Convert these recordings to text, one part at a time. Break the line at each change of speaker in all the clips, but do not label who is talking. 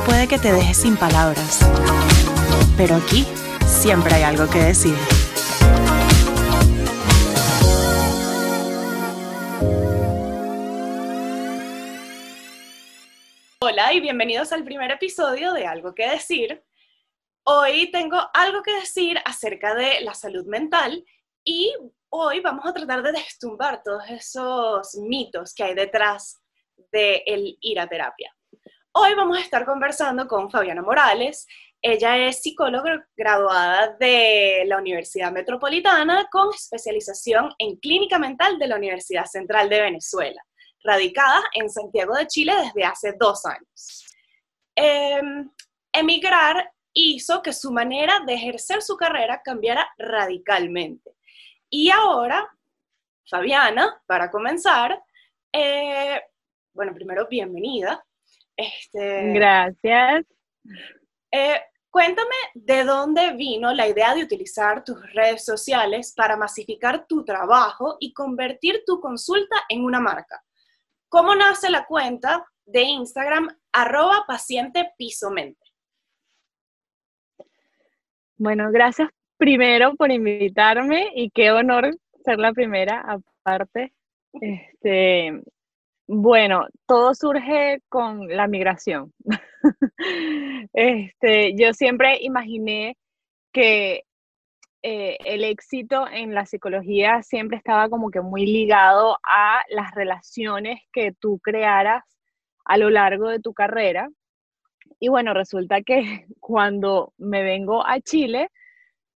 puede que te deje sin palabras, pero aquí siempre hay algo que decir. Hola y bienvenidos al primer episodio de Algo que decir. Hoy tengo algo que decir acerca de la salud mental y hoy vamos a tratar de destumbar todos esos mitos que hay detrás de el ir a terapia. Hoy vamos a estar conversando con Fabiana Morales. Ella es psicóloga graduada de la Universidad Metropolitana con especialización en clínica mental de la Universidad Central de Venezuela, radicada en Santiago de Chile desde hace dos años. Em, emigrar hizo que su manera de ejercer su carrera cambiara radicalmente. Y ahora, Fabiana, para comenzar, eh, bueno, primero, bienvenida.
Este, Gracias.
Eh, cuéntame de dónde vino la idea de utilizar tus redes sociales para masificar tu trabajo y convertir tu consulta en una marca. ¿Cómo nace la cuenta de Instagram arroba paciente pisomente?
Bueno, gracias primero por invitarme y qué honor ser la primera aparte. Este, bueno, todo surge con la migración. este, yo siempre imaginé que eh, el éxito en la psicología siempre estaba como que muy ligado a las relaciones que tú crearas a lo largo de tu carrera. Y bueno, resulta que cuando me vengo a Chile,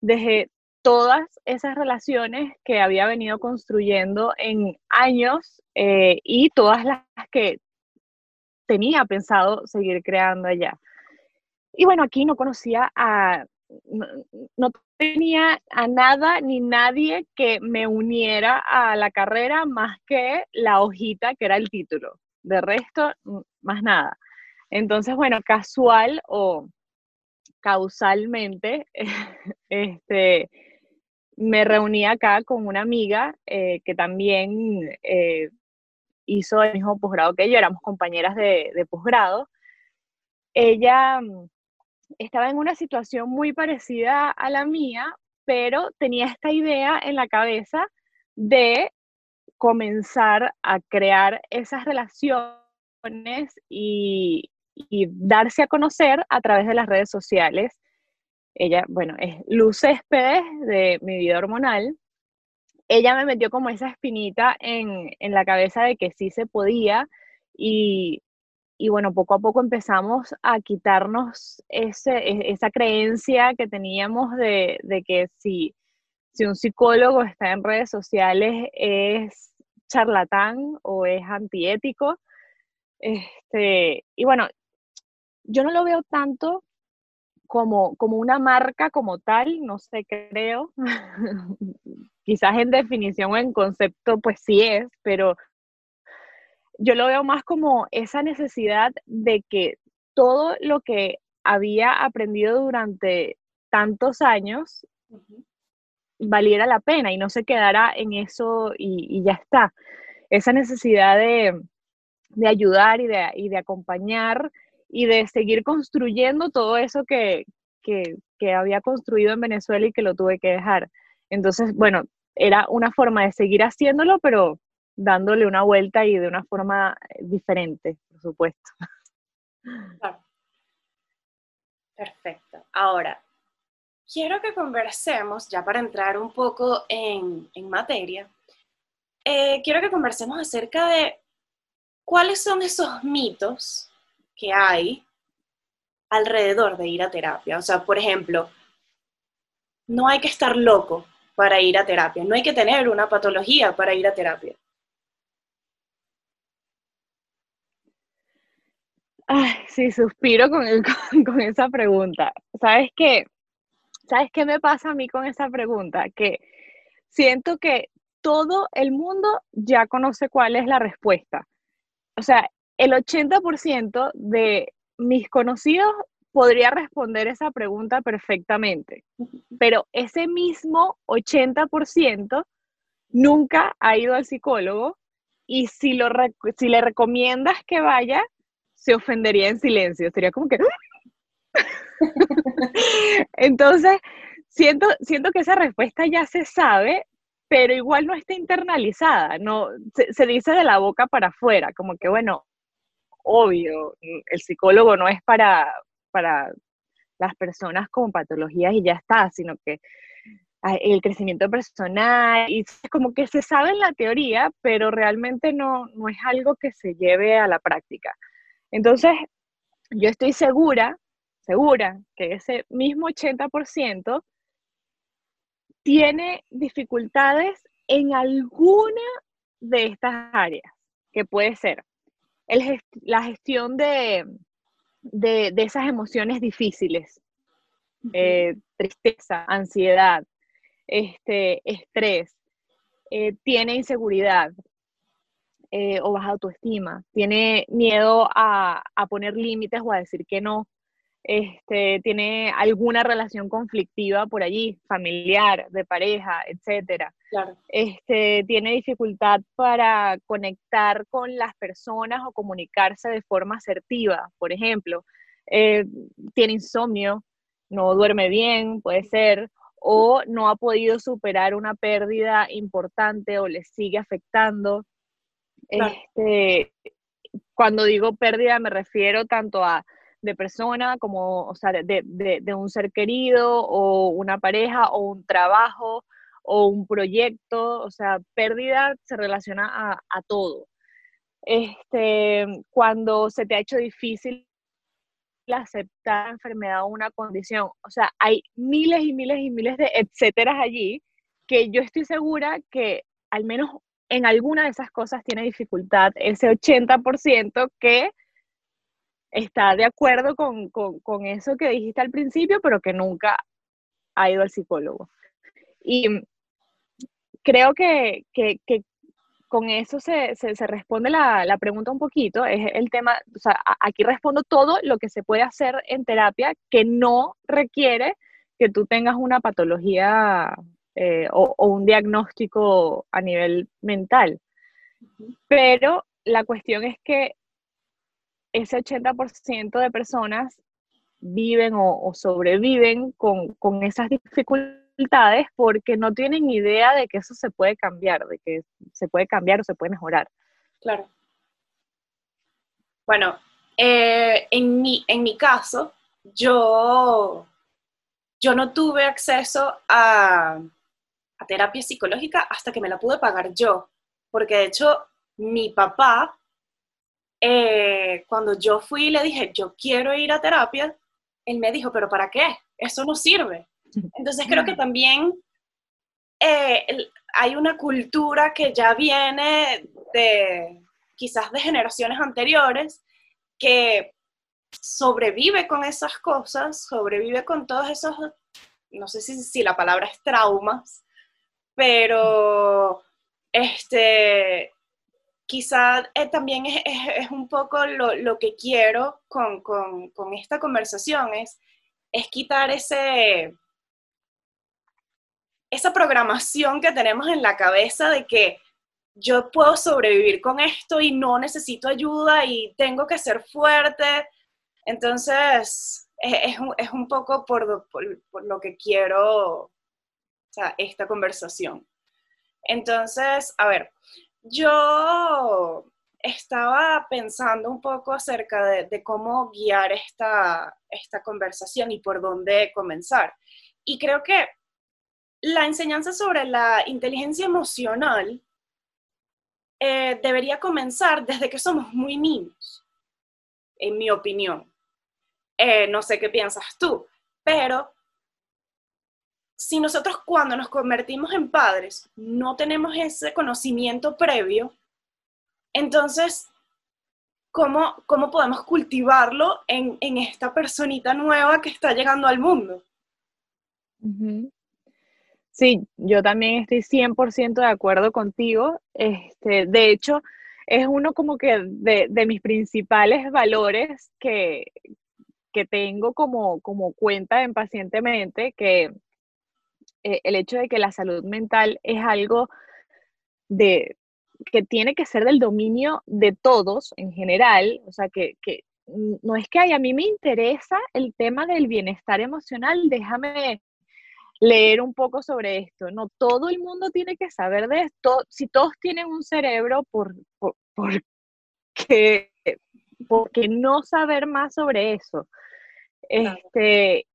dejé todas esas relaciones que había venido construyendo en años eh, y todas las que tenía pensado seguir creando allá. Y bueno, aquí no conocía a, no, tenía a nada ni nadie que me uniera a la carrera más que la hojita que era el título. De resto, más nada. Entonces, bueno, casual o causalmente, este, me reuní acá con una amiga eh, que también eh, hizo el mismo posgrado que yo, éramos compañeras de, de posgrado. Ella mm, estaba en una situación muy parecida a la mía, pero tenía esta idea en la cabeza de comenzar a crear esas relaciones y, y darse a conocer a través de las redes sociales ella, bueno, es Luz Céspedes de Mi Vida Hormonal. Ella me metió como esa espinita en, la cabeza de que sí se podía y, bueno, poco a poco empezamos a quitarnos ese, e, esa creencia que teníamos de, que si, si un psicólogo está en redes sociales es charlatán o es antiético. Este, y bueno, yo no lo veo tanto como, como una marca como tal, no sé, creo. Quizás en definición o en concepto, pues sí es, pero yo lo veo más como esa necesidad de que todo lo que había aprendido durante tantos años valiera la pena y no se quedara en eso y, ya está. Esa necesidad de, ayudar y de, y de acompañar y de seguir construyendo todo eso que, había construido en Venezuela y que lo tuve que dejar. Entonces, bueno, era una forma de seguir haciéndolo, pero dándole una vuelta y de una forma eh, diferente, por supuesto.
Perfecto. Ahora, quiero que conversemos, ya para entrar un poco en, materia, eh, quiero que conversemos acerca de cuáles son esos mitos que hay alrededor de ir a terapia. O sea, por ejemplo, no hay que estar loco para ir a terapia, no hay que tener una patología para ir a terapia.
Ay, sí, suspiro con, con, esa pregunta. ¿Sabes qué? ¿Sabes qué me pasa a mí con esa pregunta? Que siento que todo el mundo ya conoce cuál es la respuesta. O sea, el 80% de mis conocidos podría responder esa pregunta perfectamente, pero ese mismo 80% nunca ha ido al psicólogo y si, lo, si le recomiendas que vaya, se ofendería en silencio, sería como que... Entonces, siento, siento que esa respuesta ya se sabe, pero igual no está internalizada, no, se, dice de la boca para afuera, como que bueno, obvio, el psicólogo no es para, para las personas con patologías y ya está, sino que el crecimiento personal, y como que se sabe en la teoría, pero realmente no, no es algo que se lleve a la práctica. Entonces, yo estoy segura, segura, que ese mismo 80% tiene dificultades en alguna de estas áreas, que puede ser la gestión de, esas emociones difíciles, eh, tristeza, ansiedad, este, estrés, eh, tiene inseguridad eh, o baja autoestima, tiene miedo a, a poner límites o a decir que no, este, tiene alguna relación conflictiva por allí, familiar, de pareja, etcétera. Este, tiene dificultad para conectar con las personas o comunicarse de forma asertiva, por ejemplo. Eh, tiene insomnio, no duerme bien, puede ser, o no ha podido superar una pérdida importante o le sigue afectando. Este, cuando digo pérdida me refiero tanto a de persona, como, o sea, de, de, un ser querido o una pareja o un trabajo o un proyecto, o sea, pérdida se relaciona a, a todo. Este, cuando se te ha hecho difícil aceptar enfermedad o una condición, o sea, hay miles y miles y miles de etcéteras allí que yo estoy segura que al menos en alguna de esas cosas tiene dificultad ese 80% que está de acuerdo con, eso que dijiste al principio, pero que nunca ha ido al psicólogo. Y creo que, con eso se, responde la, pregunta un poquito, es el tema, o sea, aquí respondo todo lo que se puede hacer en terapia que no requiere que tú tengas una patología eh, o, o, un diagnóstico a nivel mental. Pero la cuestión es que ese 80% de personas viven o, sobreviven con, esas dificultades porque no tienen idea de que eso se puede cambiar, de que se puede cambiar o se puede mejorar.
Claro. Bueno, eh, en, mi, en mi caso, yo, yo no tuve acceso a, a terapia psicológica hasta que me la pude pagar yo, porque de hecho mi papá eh, cuando yo fui y le dije, yo quiero ir a terapia, él me dijo, pero ¿para qué? Eso no sirve. Entonces creo que también eh, hay una cultura que ya viene de quizás de generaciones anteriores que sobrevive con esas cosas, sobrevive con todos esos, no sé si, si la palabra es traumas, pero este, quizá eh, también es, un poco lo, que quiero con, esta conversación, es, es quitar ese, esa programación que tenemos en la cabeza de que yo puedo sobrevivir con esto y no necesito ayuda y tengo que ser fuerte. Entonces, es, un, poco por, por, lo que quiero esta conversación. Entonces, a ver, yo estaba pensando un poco acerca de, cómo guiar esta, esta conversación y por dónde comenzar. Y creo que la enseñanza sobre la inteligencia emocional eh, debería comenzar desde que somos muy niños, en mi opinión. Eh, no sé qué piensas tú, pero si nosotros cuando nos convertimos en padres no tenemos ese conocimiento previo, entonces, ¿cómo, cómo podemos cultivarlo en, esta personita nueva que está llegando al mundo?
Sí, yo también estoy 100% de acuerdo contigo. Este, de hecho, es uno como que de, de mis principales valores que, que tengo como, como cuenta en Pacientemente, que eh, el hecho de que la salud mental es algo de, que tiene que ser del dominio de todos en general, o sea, que, no es que a mí me interesa el tema del bienestar emocional, déjame leer un poco sobre esto. No, todo el mundo tiene que saber de esto. Si todos tienen un cerebro, ¿por, por, qué, no saber más sobre eso? Este,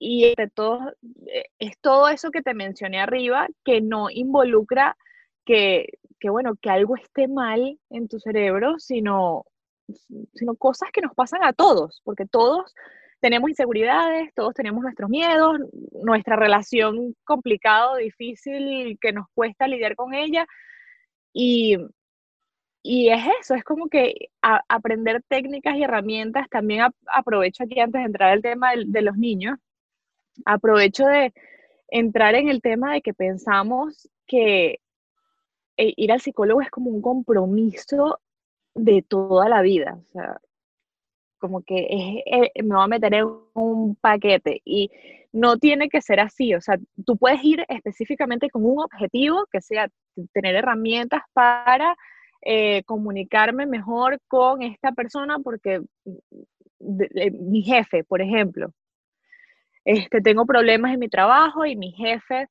y entre todo, eh, es todo eso que te mencioné arriba, que no involucra que, que, bueno, que algo esté mal en tu cerebro, sino, sino cosas que nos pasan a todos, porque todos tenemos inseguridades, todos tenemos nuestros miedos, nuestra relación complicada, difícil, que nos cuesta lidiar con ella. Y, y es eso, es como que aprender técnicas y herramientas. También aprovecho aquí antes de entrar al tema de, los niños, aprovecho de entrar en el tema de que pensamos que eh, ir al psicólogo es como un compromiso de toda la vida. O sea, como que eh, me va a meter en un paquete y no tiene que ser así, o sea, tú puedes ir específicamente con un objetivo que sea tener herramientas para eh, comunicarme mejor con esta persona porque mi jefe, por ejemplo, este, tengo problemas en mi trabajo y mi jefe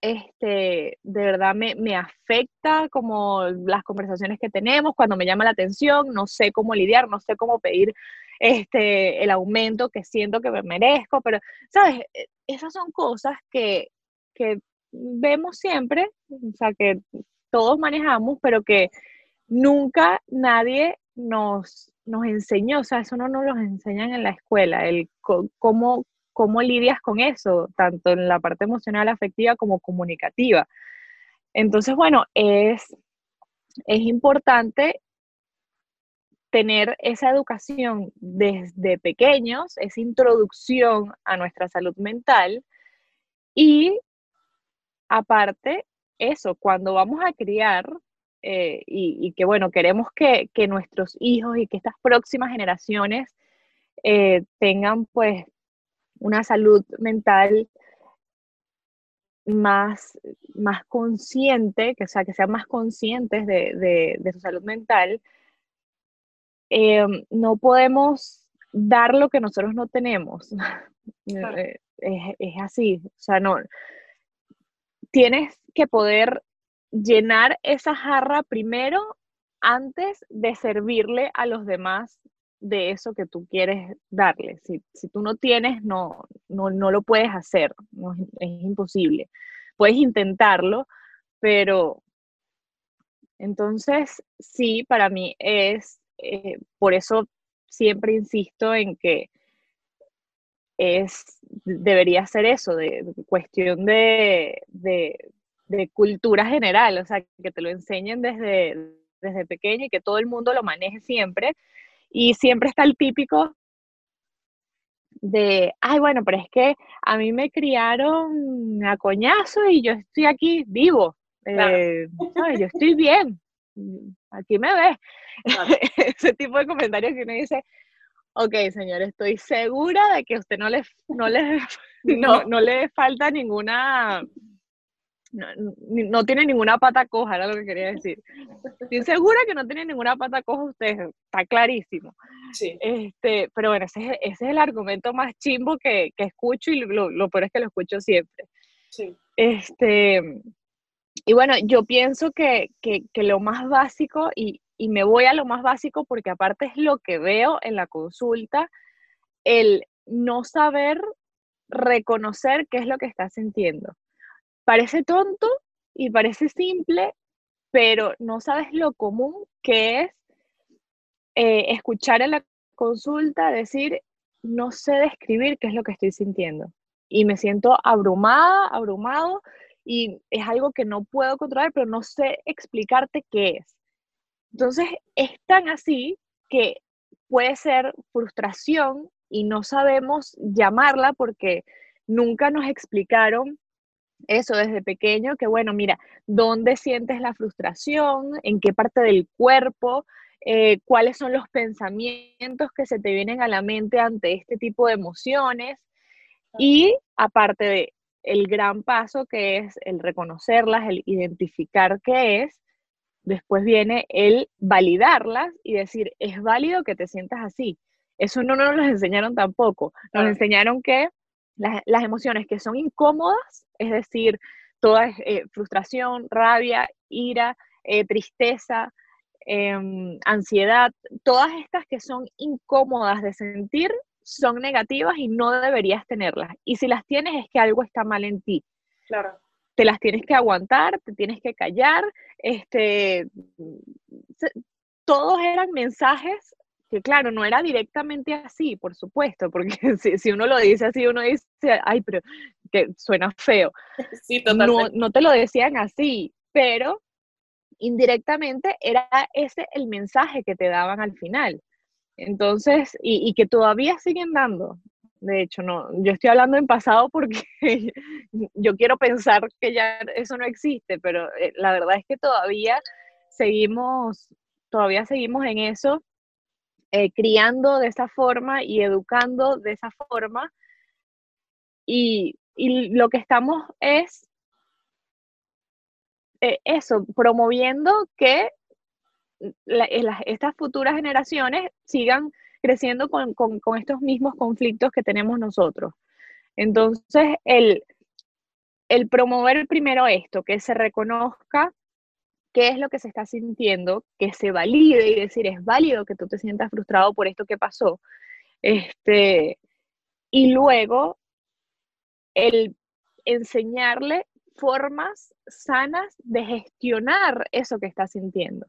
este, de verdad me, me, afecta como las conversaciones que tenemos, cuando me llama la atención, no sé cómo lidiar, no sé cómo pedir este, el aumento que siento que me merezco, pero, ¿sabes? E, esas son cosas que, que vemos siempre, o sea, que todos manejamos, pero que nunca nadie nos, nos enseñó, o sea, eso no nos lo enseñan en la escuela, el cómo, cómo lidias con eso, tanto en la parte emocional, afectiva como comunicativa. Entonces, bueno, es, es importante tener esa educación desde pequeños, esa introducción a nuestra salud mental y aparte, eso, cuando vamos a criar eh, y, que bueno, queremos que, nuestros hijos y que estas próximas generaciones eh, tengan pues una salud mental más, más consciente, que, sea, que sean más conscientes de, su salud mental, em, no podemos dar lo que nosotros no tenemos. Eh, es, es, así, o sea, no. Tienes que poder llenar esa jarra primero antes de servirle a los demás de eso que tú quieres darle. Si, tú no tienes, no, no, lo puedes hacer, es, imposible. Puedes intentarlo, pero entonces sí, para mí es, eh, por eso siempre insisto en que es, debería ser eso, de, cuestión de, de, cultura general, o sea, que te lo enseñen desde, desde pequeño y que todo el mundo lo maneje siempre y siempre está el típico de, ay, bueno, pero es que a mí me criaron a coñazo y yo estoy aquí vivo. Eh, yo estoy bien. Aquí me ves. Ese tipo de comentarios que uno dice, ok, señor, estoy segura de que a usted no le, no le, no, no le falta ninguna no, tiene ninguna pata coja, era lo que quería decir. Estoy segura que no tiene ninguna pata coja usted, está clarísimo. Sí. Este, pero bueno, ese, es el argumento más chimbo que, escucho y lo, lo, peor es que lo escucho siempre. Sí. Este, y bueno, yo pienso que, lo más básico, y, y me voy a lo más básico porque aparte es lo que veo en la consulta, el no saber reconocer qué es lo que estás sintiendo parece tonto y parece simple, pero no sabes lo común que es eh, escuchar en la consulta decir, no sé describir qué es lo que estoy sintiendo. Y me siento abrumada, abrumado, y es algo que no puedo controlar, pero no sé explicarte qué es. Entonces, es tan así que puede ser frustración y no sabemos llamarla porque nunca nos explicaron eso desde pequeño, que bueno, mira, ¿dónde sientes la frustración? ¿En qué parte del cuerpo? Eh, ¿Cuáles son los pensamientos que se te vienen a la mente ante este tipo de emociones? Y aparte de el gran paso que es el reconocerlas, el identificar qué es, después viene el validarlas y decir, es válido que te sientas así. Eso no nos lo enseñaron tampoco. Nos enseñaron que las, emociones que son incómodas, es decir, toda eh, frustración, rabia, ira, eh, tristeza, em, ansiedad, todas estas que son incómodas de sentir son negativas y no deberías tenerlas. Y si las tienes es que algo está mal en ti.
Claro.
Te las tienes que aguantar, te tienes que callar. Este, todos eran mensajes que, claro, no era directamente así, por supuesto, porque si, uno lo dice así, uno dice, ay, pero que suena feo.
Sí,
no, no te lo decían así, pero indirectamente era ese el mensaje que te daban al final. Entonces, y, que todavía siguen dando. De hecho, no, yo estoy hablando en pasado porque yo quiero pensar que ya eso no existe, pero eh, la verdad es que todavía seguimos, todavía seguimos en eso, eh, criando de esa forma y educando de esa forma. Y, lo que estamos es eh, eso, promoviendo que estas futuras generaciones sigan creciendo con, estos mismos conflictos que tenemos nosotros. Entonces, el, el promover primero esto, que se reconozca qué es lo que se está sintiendo, que se valide y decir, es válido que tú te sientas frustrado por esto que pasó. Este, y luego, el enseñarle formas sanas de gestionar eso que está sintiendo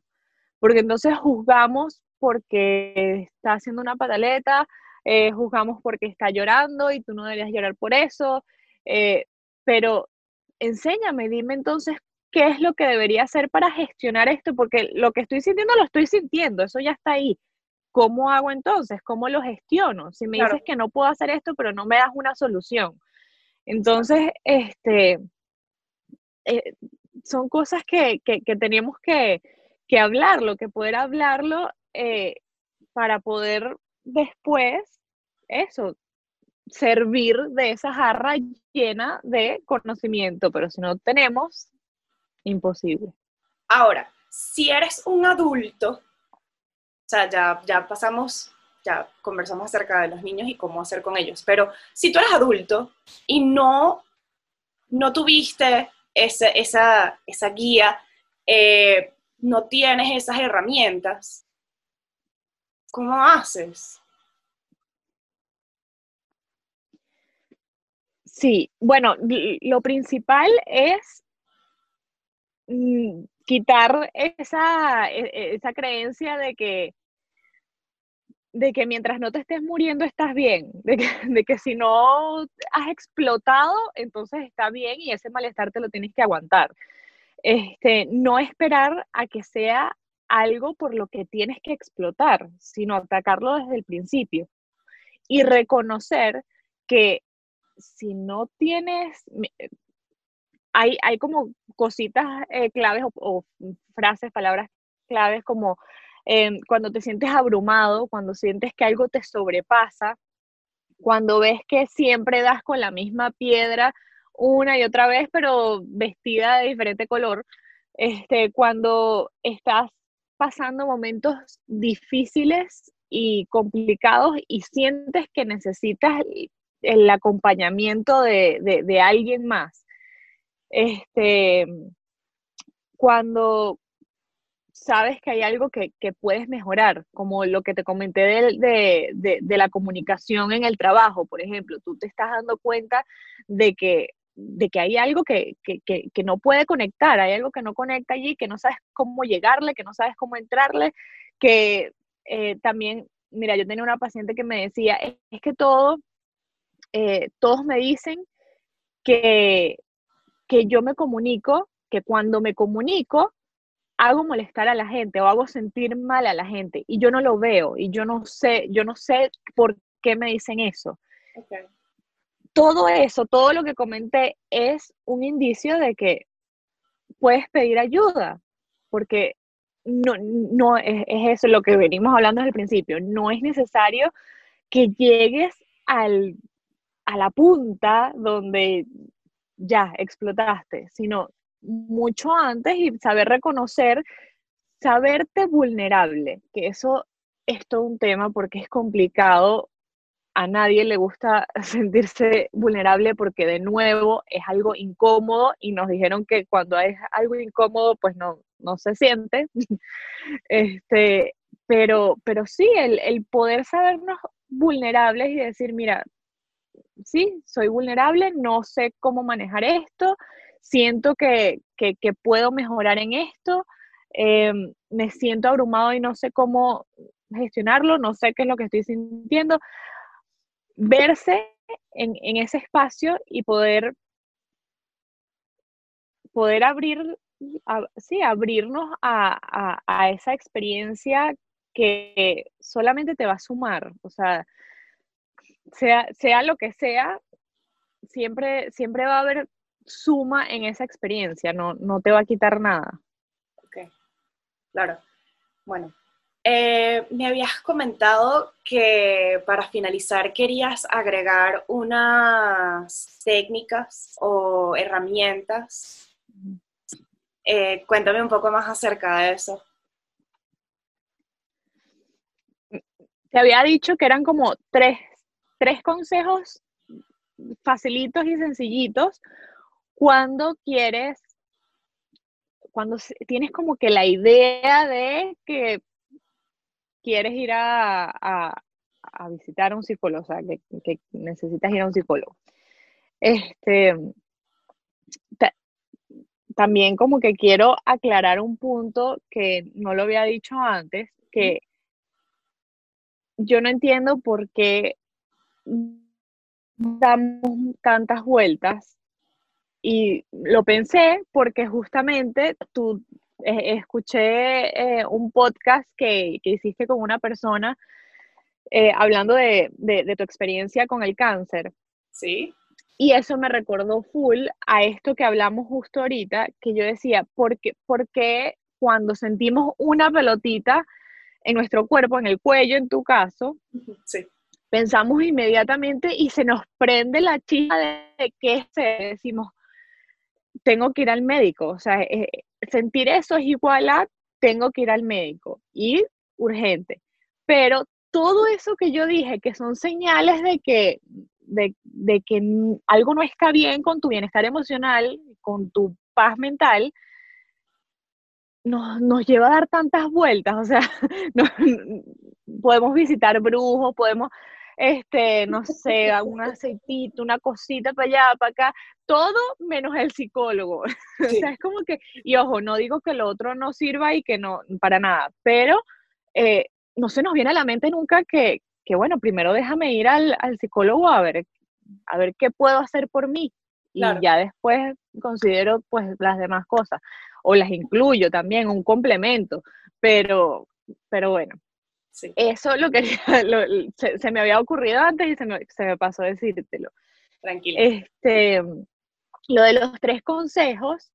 porque entonces juzgamos porque está haciendo una pataleta, eh, juzgamos porque está llorando y tú no deberías llorar por eso, eh, pero enséñame, dime entonces qué es lo que debería hacer para gestionar esto, porque lo que estoy sintiendo lo estoy sintiendo, eso ya está ahí. ¿Cómo hago entonces? ¿Cómo lo gestiono? Si me dices que no puedo hacer esto, pero no me das una solución. Entonces, este, eh, son cosas que, que, que tenemos que, que hablarlo, que poder hablarlo eh, para poder después, eso, servir de esa jarra llena de conocimiento, pero si no tenemos, imposible.
Ahora, si eres un adulto, o sea, ya, ya pasamos, ya conversamos acerca de los niños y cómo hacer con ellos, pero si tú eres adulto y no, no tuviste esa, esa, esa guía, eh, no tienes esas herramientas, ¿cómo haces?
Sí, bueno, lo principal es quitar esa, e, e, esa creencia de que, de que mientras no te estés muriendo estás bien, de que, de que si no has explotado, entonces está bien y ese malestar te lo tienes que aguantar. Este, no esperar a que sea algo por lo que tienes que explotar, sino atacarlo desde el principio y reconocer que si no tienes, hay, hay como cositas eh, claves o, frases, palabras claves como em, cuando te sientes abrumado, cuando sientes que algo te sobrepasa, cuando ves que siempre das con la misma piedra una y otra vez, pero vestida de diferente color. Este, cuando estás pasando momentos difíciles y complicados y sientes que necesitas el acompañamiento de, alguien más. Este, cuando sabes que hay algo que, puedes mejorar, como lo que te comenté de, de, la comunicación en el trabajo, por ejemplo, tú te estás dando cuenta de que de que hay algo que, no puede conectar, hay algo que no conecta allí, que no sabes cómo llegarle, que no sabes cómo entrarle, que eh, también, mira, yo tenía una paciente que me decía, es, que todo, eh, todos me dicen que, que yo me comunico, que cuando me comunico, hago molestar a la gente o hago sentir mal a la gente y yo no lo veo y yo no sé, yo no sé por qué me dicen eso. Todo eso, todo lo que comenté es un indicio de que puedes pedir ayuda, porque no, no es, eso lo que venimos hablando desde el principio, no es necesario que llegues al, a la punta donde ya explotaste, sino mucho antes y saber reconocer saberte vulnerable, que eso es todo un tema porque es complicado. A nadie le gusta sentirse vulnerable porque de nuevo es algo incómodo y nos dijeron que cuando es algo incómodo pues no, no se siente. este, pero, pero sí, el, el poder sabernos vulnerables y decir, mira, sí, soy vulnerable, no sé cómo manejar esto, siento que, puedo mejorar en esto, eh, me siento abrumado y no sé cómo gestionarlo, no sé qué es lo que estoy sintiendo. Verse en, ese espacio y poder, poder abrir, sí, abrirnos a, a esa experiencia que solamente te va a sumar, o sea, sea, sea lo que sea, siempre, siempre va a haber suma en esa experiencia, no, no te va a quitar nada.
Ok, claro. Bueno, eh, me habías comentado que para finalizar querías agregar unas técnicas o herramientas. Eh, cuéntame un poco más acerca de eso.
Te había dicho que eran como tres, tres consejos facilitos y sencillitos cuando quieres, cuando tienes como que la idea de que quieres ir a, visitar a un psicólogo, o sea, que, necesitas ir a un psicólogo. Este, también como que quiero aclarar un punto que no lo había dicho antes, que yo no entiendo por qué damos tantas vueltas y lo pensé porque justamente tú eh, escuché eh, un podcast que, hiciste con una persona eh, hablando de, tu experiencia con el cáncer.
Sí.
Y eso me recordó full a esto que hablamos justo ahorita, que yo decía, ¿por qué, por qué cuando sentimos una pelotita en nuestro cuerpo, en el cuello en tu caso,
sí
pensamos inmediatamente y se nos prende la chica de que decimos, tengo que ir al médico. O sea, eh, sentir eso es igual a tengo que ir al médico y urgente. Pero todo eso que yo dije, que son señales de que, de, que algo no está bien con tu bienestar emocional, con tu paz mental, nos, nos lleva a dar tantas vueltas. O sea, podemos visitar brujos, podemos este, no sé, un aceitito, una cosita para allá, para acá, todo menos el psicólogo. o sea, es como que, y ojo, no digo que lo otro no sirva y que no, para nada, pero eh, no se nos viene a la mente nunca que, que bueno, primero déjame ir al, al, psicólogo a ver, a ver qué puedo hacer por mí. Y ya después considero pues las demás cosas. O las incluyo también, un complemento. Pero, pero bueno, eso lo quería, se, me había ocurrido antes y se me, se me pasó decírtelo.
Tranquilo.
Este, lo de los tres consejos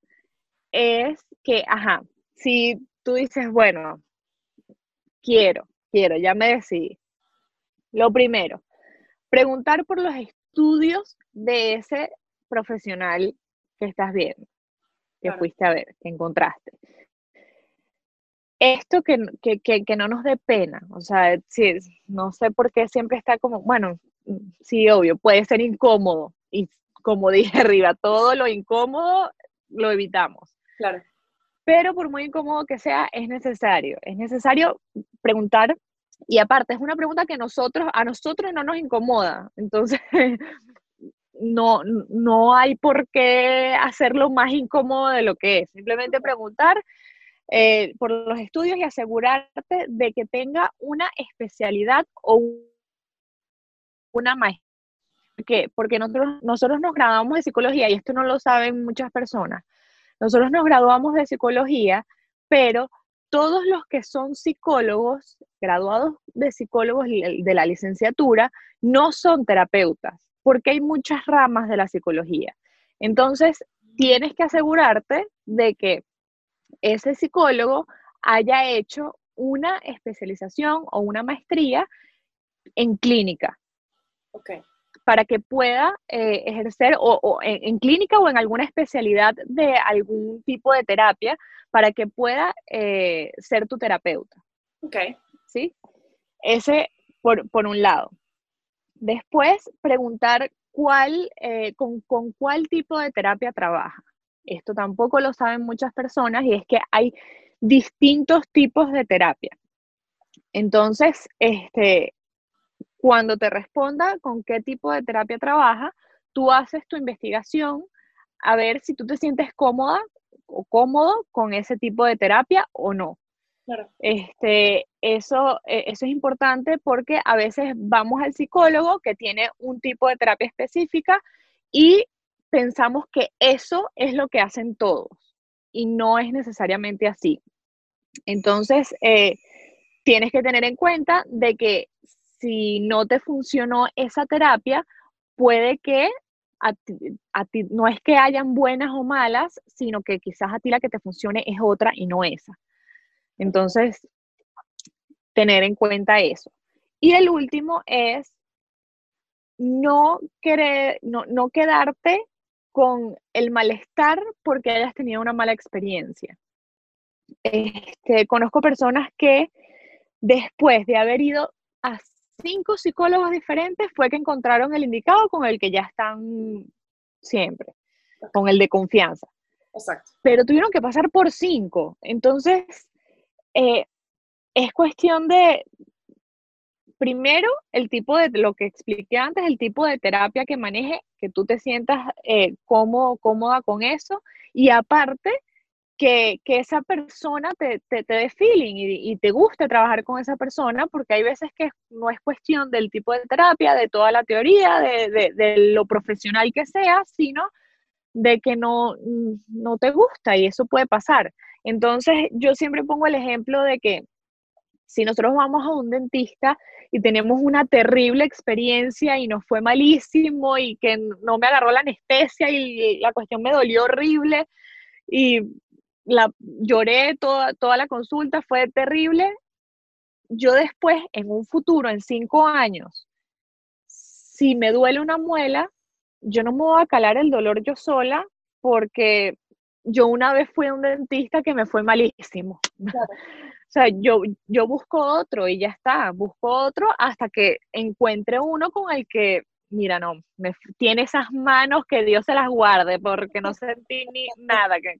es que, ajá, si tú dices, bueno, quiero, quiero, ya me decidí. Lo primero, preguntar por los estudios de ese profesional que estás viendo, que fuiste a ver, que encontraste esto que, no nos dé pena, o sea, sí, no sé por qué siempre está como, bueno, sí, obvio, puede ser incómodo y como dije arriba, todo lo incómodo lo evitamos.
Claro.
Pero por muy incómodo que sea, es necesario, es necesario preguntar y aparte es una pregunta que nosotros, a nosotros no nos incomoda, entonces no, no hay por qué hacerlo más incómodo de lo que es, simplemente preguntar eh, por los estudios y asegurarte de que tenga una especialidad o una maestría. ¿Por Porque nosotros, nosotros nos graduamos de psicología y esto no lo saben muchas personas. Nosotros nos graduamos de psicología, pero todos los que son psicólogos, graduados de psicólogos de la licenciatura, no son terapeutas, porque hay muchas ramas de la psicología. Entonces, tienes que asegurarte de que ese psicólogo haya hecho una especialización o una maestría en clínica.
Okay.
para que pueda eh, ejercer o, en, clínica o en alguna especialidad de algún tipo de terapia, para que pueda eh, ser tu terapeuta.
Ok.
¿Sí? Ese por, por un lado. Después, preguntar cuál, eh, con, con cuál tipo de terapia trabaja. Esto tampoco lo saben muchas personas y es que hay distintos tipos de terapia. Entonces, este, cuando te responda con qué tipo de terapia trabaja, tú haces tu investigación a ver si tú te sientes cómoda o cómodo con ese tipo de terapia o no. Este, eso, e, eso es importante porque a veces vamos al psicólogo que tiene un tipo de terapia específica y pensamos que eso es lo que hacen todos y no es necesariamente así. Entonces, eh, tienes que tener en cuenta de que si no te funcionó esa terapia, puede que a ti, no es que hayan buenas o malas, sino que quizás a ti la que te funcione es otra y no esa. Entonces, tener en cuenta eso. Y el último es no, querer, no, no quedarte con el malestar porque hayas tenido una mala experiencia. Este, conozco personas que después de haber ido a cinco psicólogos diferentes fue que encontraron el indicado con el que ya están siempre, con el de confianza.
Exacto.
Pero tuvieron que pasar por cinco. Entonces, eh, es cuestión de, primero, el tipo de, lo que expliqué antes, el tipo de terapia que maneje, que tú te sientas eh, cómoda con eso, y aparte, que, esa persona te, te, dé feeling y, te guste trabajar con esa persona, porque hay veces que no es cuestión del tipo de terapia, de toda la teoría, de, de lo profesional que sea, sino de que no, no te gusta y eso puede pasar. Entonces, yo siempre pongo el ejemplo de que si nosotros vamos a un dentista y tenemos una terrible experiencia y nos fue malísimo y que no me agarró la anestesia y la cuestión me dolió horrible y la, lloré toda, toda la consulta, fue terrible, yo después, en un futuro, en cinco años, si me duele una muela, yo no me voy a calar el dolor yo sola porque yo una vez fui a un dentista que me fue malísimo. o sea, yo, yo busco otro y ya está, busco otro hasta que encuentre uno con el que, mira, no, me, tiene esas manos que Dios se las guarde porque no sentí ni nada, que,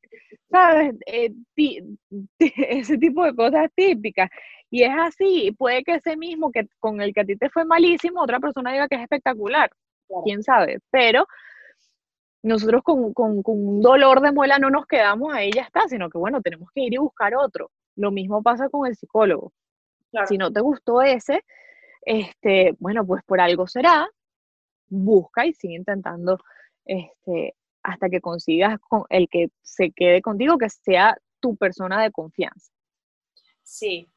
¿sabes? Eh, ese tipo de cosas típicas. Y es así, puede que ese mismo que con el que a ti te fue malísimo, otra persona diga que es espectacular, quién sabe, pero nosotros con, un dolor de muela no nos quedamos ahí, ya está, sino que bueno, tenemos que ir y buscar otro. Lo mismo pasa con el psicólogo. Si no te gustó ese, este, bueno, pues por algo será, busca y sigue intentando este, hasta que consigas con el que se quede contigo, que sea tu persona de confianza.
Sí.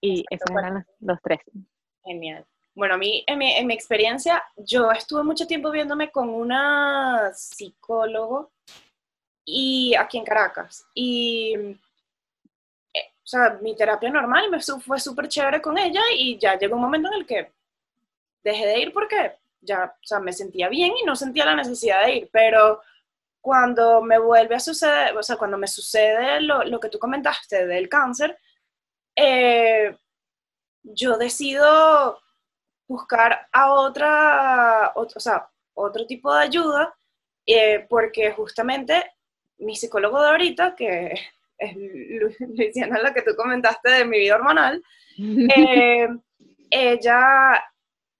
Y esos eran los tres.
Genial. Bueno, a mí, en mi, experiencia, yo estuve mucho tiempo viéndome con una psicólogo y aquí en Caracas. Y, o sea, mi terapia normal me fue súper chévere con ella y ya llegó un momento en el que dejé de ir porque ya, o sea, me sentía bien y no sentía la necesidad de ir, pero cuando me vuelve a suceder, o sea, cuando me sucede lo, lo que tú comentaste del cáncer, eh, yo decido buscar a otra, o, sea, otro tipo de ayuda, eh, porque justamente mi psicólogo de ahorita, que es Luciana, la que tú comentaste de mi vida hormonal, eh, ella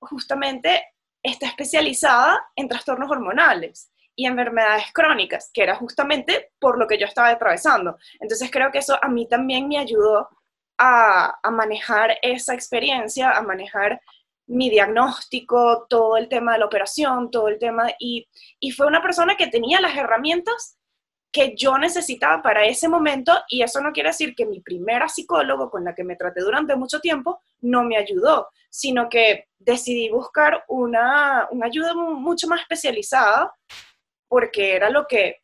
justamente está especializada en trastornos hormonales y enfermedades crónicas, que era justamente por lo que yo estaba atravesando. Entonces creo que eso a mí también me ayudó a, a manejar esa experiencia, a manejar mi diagnóstico, todo el tema de la operación, todo el tema, y, y fue una persona que tenía las herramientas que yo necesitaba para ese momento y eso no quiere decir que mi primera psicólogo con la que me traté durante mucho tiempo no me ayudó, sino que decidí buscar una, una ayuda mucho más especializada porque era lo que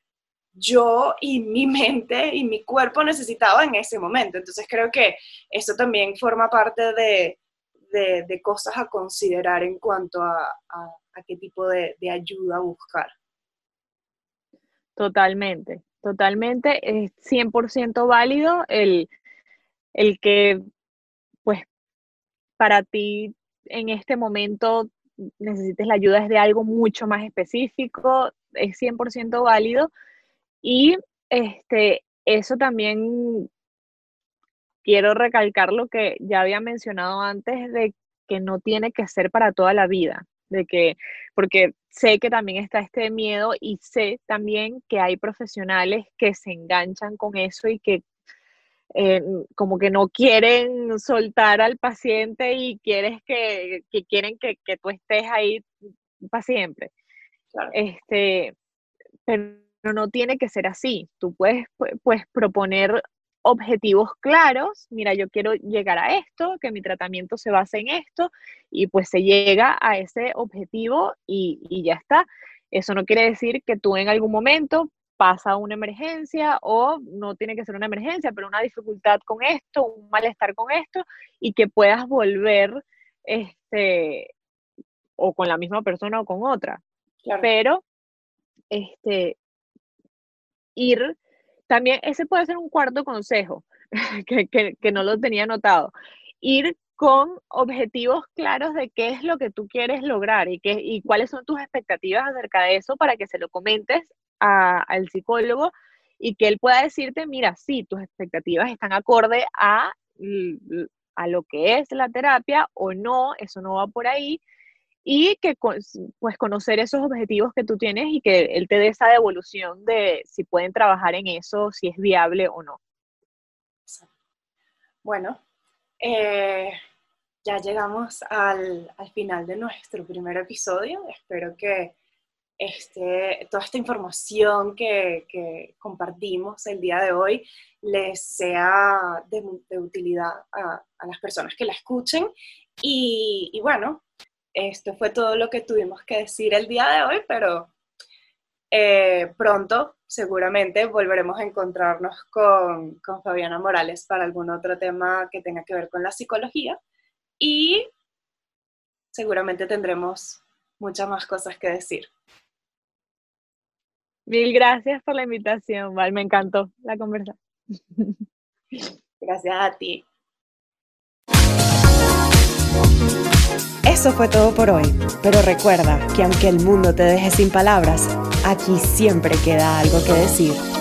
yo y mi mente y mi cuerpo necesitaba en ese momento. Entonces creo que eso también forma parte de, de, cosas a considerar en cuanto a, a qué tipo de, de ayuda buscar.
Totalmente, totalmente. Es 100% válido el, el que, pues, para ti en este momento necesites la ayuda de algo mucho más específico, es 100% válido. Y este, eso también quiero recalcar lo que ya había mencionado antes de que no tiene que ser para toda la vida, de que, porque sé que también está este miedo y sé también que hay profesionales que se enganchan con eso y que eh, como que no quieren soltar al paciente y quieres que, quieren que, tú estés ahí para siempre. Este, pero no tiene que ser así. Tú puedes pues, proponer objetivos claros, mira, yo quiero llegar a esto, que mi tratamiento se base en esto, y pues se llega a ese objetivo y, y ya está. Eso no quiere decir que tú en algún momento pasa una emergencia o no tiene que ser una emergencia, pero una dificultad con esto, un malestar con esto, y que puedas volver este, o con la misma persona o con otra. Pero este, ir también ese puede ser un cuarto consejo que, no lo tenía notado. Ir con objetivos claros de qué es lo que tú quieres lograr y, qué, y cuáles son tus expectativas acerca de eso para que se lo comentes al psicólogo y que él pueda decirte, mira, sí, tus expectativas están acorde a, a lo que es la terapia o no, eso no va por ahí y que pues conocer esos objetivos que tú tienes y que él te dé esa devolución de si pueden trabajar en eso, si es viable o no.
Bueno, eh, ya llegamos al, final de nuestro primer episodio. Espero que este, toda esta información que, compartimos el día de hoy les sea de, utilidad a, las personas que la escuchen. Y, y bueno, esto fue todo lo que tuvimos que decir el día de hoy, pero eh, pronto seguramente volveremos a encontrarnos con, con Fabiana Morales para algún otro tema que tenga que ver con la psicología y seguramente tendremos muchas más cosas que decir.
Mil gracias por la invitación, Val, me encantó la conversación.
Gracias a ti.
Eso fue todo por hoy, pero recuerda que aunque el mundo te deje sin palabras, aquí siempre queda algo que decir.